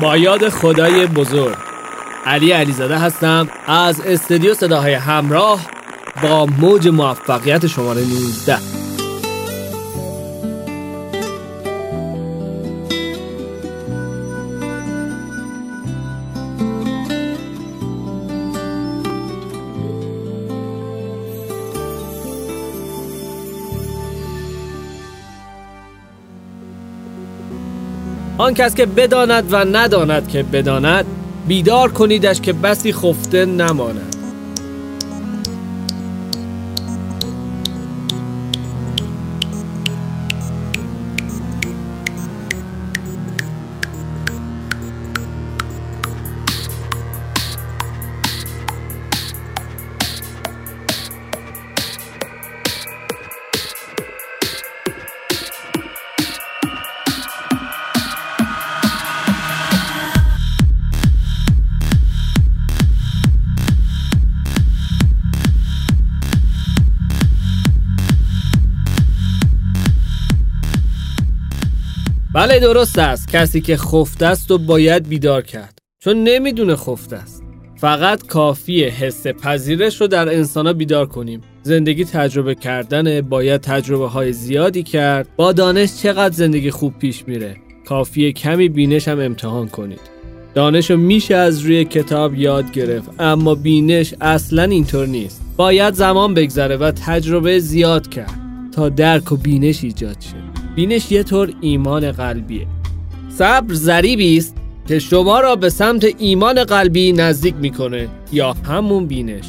با یاد خدای بزرگ. علی علیزاده هستم از استودیو صداهای همراه با موج موفقیت شماره 19 آن کس که بداند و نداند که بداند بیدار کنیدش که بسی خفته نماند. بله درست است. کسی که خفته است و باید بیدار کرد. چون نمی‌دونه خفته است. فقط کافیه حس پذیرش رو در انسان بیدار کنیم. زندگی تجربه کردن باید تجربه های زیادی کرد. با دانش چقدر زندگی خوب پیش میره؟ کافیه کمی بینش هم امتحان کنید. دانش رو میشه از روی کتاب یاد گرفت اما بینش اصلا اینطور نیست. باید زمان بگذره و تجربه زیاد کرد تا درک و بینش ایجاد شه. بینش یه طور ایمان قلبیه. صبر ذریبی است که شما را به سمت ایمان قلبی نزدیک می‌کنه یا همون بینش.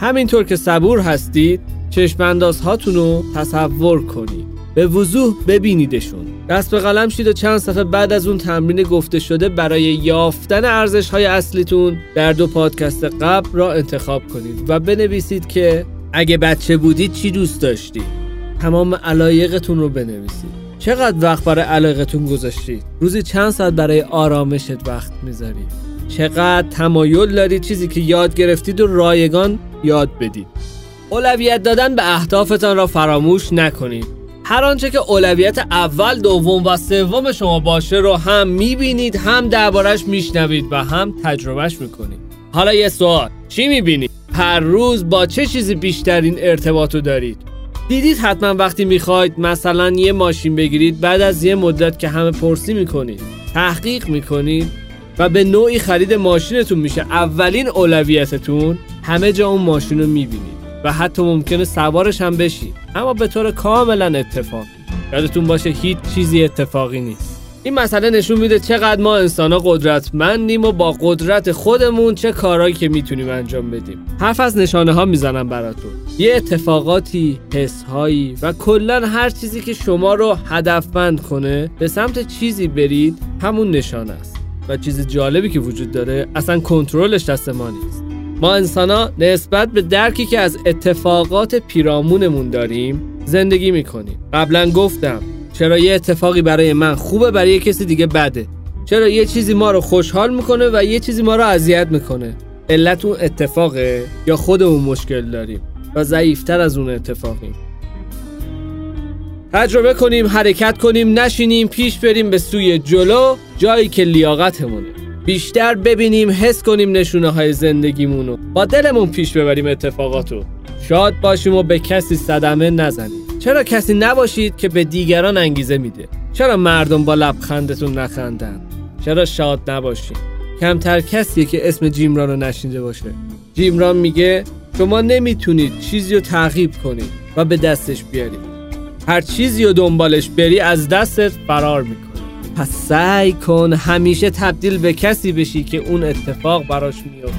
همینطور که صبور هستید چشم هاتون رو تصور کنید. به وضوح ببینیدشون. دست به قلم شید و چند صفحه بعد از اون تمرین گفته شده برای یافتن ارزش های اصلیتون در دو پادکست قبل را انتخاب کنید و بنویسید که اگه بچه بودید چی دوست داشتید؟ تمام علایقتون رو بنویسید. چقدر وقت برای علاقتون گذاشتید؟ روزی چند ساعت برای آرامشت وقت می‌ذارید؟ چقدر تمایل دارید چیزی که یاد گرفتید و رایگان یاد بدید؟ اولویت دادن به اهدافتان را فراموش نکنید. هر آنچه که اولویت اول دوم و سوم شما باشه رو هم می‌بینید هم دربارش میشنوید و هم تجربهش می‌کنید. حالا یه سوال چی می‌بینید؟ هر روز با چه چیزی بیشترین ارتباط رو دارید؟ دیدید حتما وقتی می‌خواید مثلا یه ماشین بگیرید بعد از یه مدت که همه پرسی می‌کنید تحقیق می‌کنید و به نوعی خرید ماشینتون میشه. اولین اولویتتون همه جا اون ماشین رو می‌بینید و حتی ممکنه سوارش هم بشید. اما به طور کاملا اتفاقی. یادتون باشه هیچ چیزی اتفاقی نیست. این مسئله نشون میده چقدر ما انسان ها قدرتمندیم و با قدرت خودمون چه کارهایی که می‌تونیم انجام بدیم. حرف از نشانه ها می‌زنم براتون. یه اتفاقاتی حسهایی و کلا هر چیزی که شما رو هدفمند کنه به سمت چیزی برید همون نشانه است. و چیز جالبی که وجود داره اصلا کنترلش دست ما نیست. ما انسان نسبت به درکی که از اتفاقات پیرامونمون داریم زندگی می‌کنیم. قبلا گفتم چرا یه اتفاقی برای من خوبه برای یه کسی دیگه بده. چرا یه چیزی ما رو خوشحال می‌کنه و یه چیزی ما رو اذیت می‌کنه؟ علت اون اتفاقه یا خودمون مشکل داریم و ضعیفتر از اون اتفاقیم؟ تجربه کنیم حرکت کنیم نشینیم پیش بریم به سوی جلو جایی که لیاقتمونه. بیشتر ببینیم حس کنیم نشونه های زندگیمونو. با دلمون پیش ببریم اتفاقاتو. شاد باشیم و به کسی صدمه نزنیم. چرا کسی نباشید که به دیگران انگیزه میده؟ چرا مردم با لبخندتون نخندن؟ چرا شاد نباشید کمتر کسیه که اسم جیمران رو نشینده باشه. جیمران میگه شما نمی‌تونید چیزی رو تعقیب کنید و به دستش بیارید. هر چیزی رو دنبالش بری از دستت فرار می‌کنه. پس سعی کن همیشه تبدیل به کسی بشی که اون اتفاق براش میفته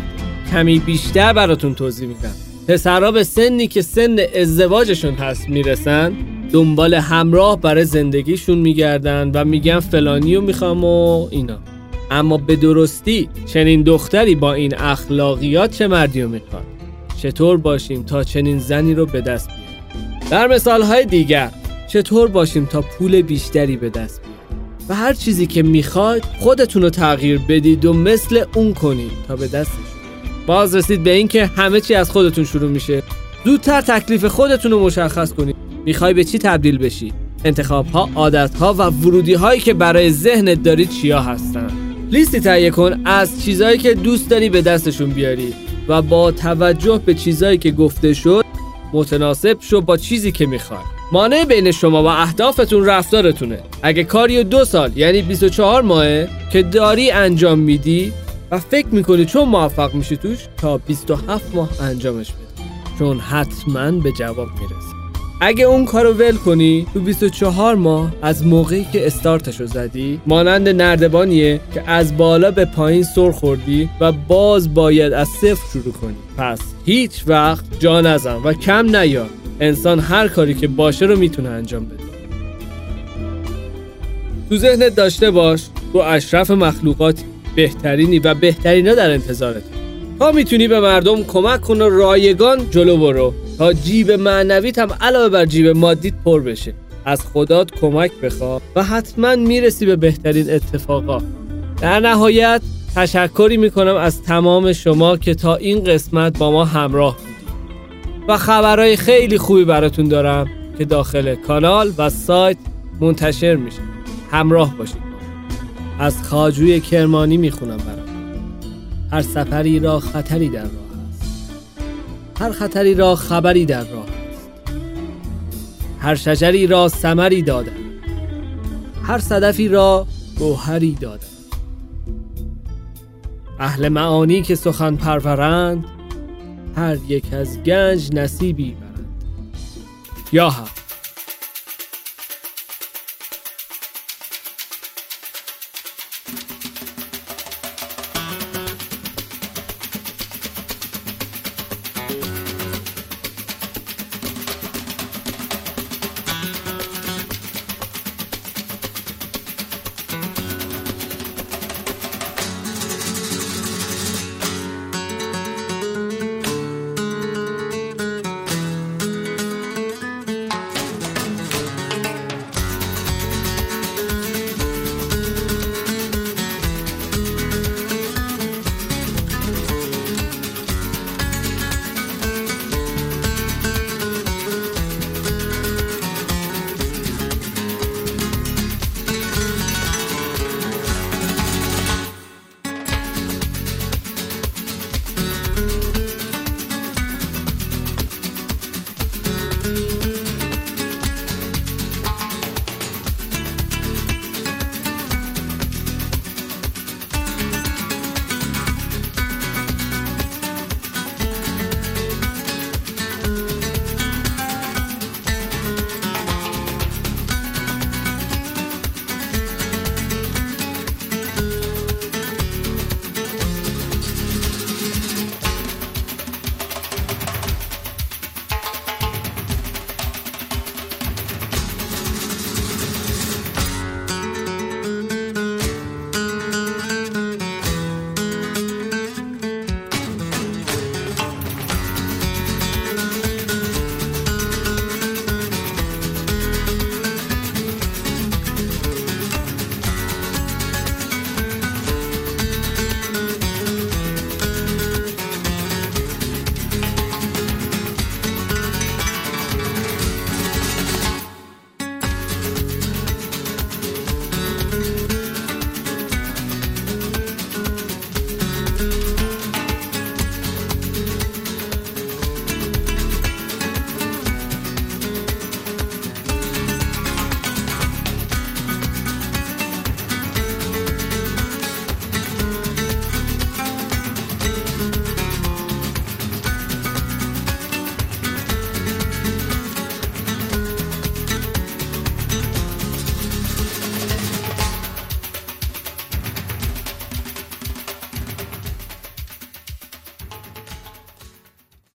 کمی بیشتر براتون توضیح میدم. پسرها به سنی که سن ازدواجشون هست می‌رسن دنبال همراه برای زندگیشون میگردن و میگن فلانی رو می‌خوام و اینا. اما به درستی چنین دختری با این اخلاقیات چه مردی رو می‌خواد؟ چطور باشیم تا چنین زنی رو به دست بیاریم؟ در مثالهای دیگر چطور باشیم تا پول بیشتری به دست بیاریم؟ و هر چیزی که می‌خواید خودتون رو تغییر بدید و مثل اون کنید تا به دستش باز رسید به اینکه همه چی از خودتون شروع میشه. زودتر تکلیف خودتون رو مشخص کنید. می‌خوای به چی تبدیل بشی؟ انتخاب ها عادت ها و ورودی هایی که برای ذهنت دارید چیا هستن؟ لیستی تهیه کن از چیزهایی که دوست داری به دستشون بیاری و با توجه به چیزهایی که گفته شد متناسب شو با چیزی که می‌خوای. مانع بین شما و اهدافتون رفتارتونه. اگه کاری دو سال یعنی 24 ماهه که داری انجام میدی و فکر می‌کنی چون موفق میشی توش تا 27 ماه انجامش بده چون حتما به جواب می‌رسی. اگه اون کارو ول کنی تو 24 ماه از موقعی که استارتشو زدی مانند نردبانیه که از بالا به پایین سر خوردی و باز باید از صفر شروع کنی. پس هیچ وقت جا نزن و کم نیار انسان هر کاری که باشه رو می‌تونه انجام بده. تو ذهنت داشته باش تو اشرف مخلوقاتی. بهترینی و بهترینا در انتظارت. تا می‌تونی به مردم کمک کن و رایگان جلو برو. تا جیب معنویت هم علاوه بر جیب مادیت پر بشه. از خدات کمک بخوا و حتما می‌رسی به بهترین اتفاقا. در نهایت تشکری می‌کنم از تمام شما که تا این قسمت با ما همراه بودید. و خبرهای خیلی خوبی براتون دارم که داخل کانال و سایت منتشر میشه. همراه باشید. از خاجوی کرمانی می‌خونم براتون هر سفری را خطری در راه است. هر خطری را خبری در راه است. هر شجری را ثمری دادن هر صدفی را گوهری دادن اهل معانی که سخن پرورند هر یک از گنج نصیبی برند. یا هم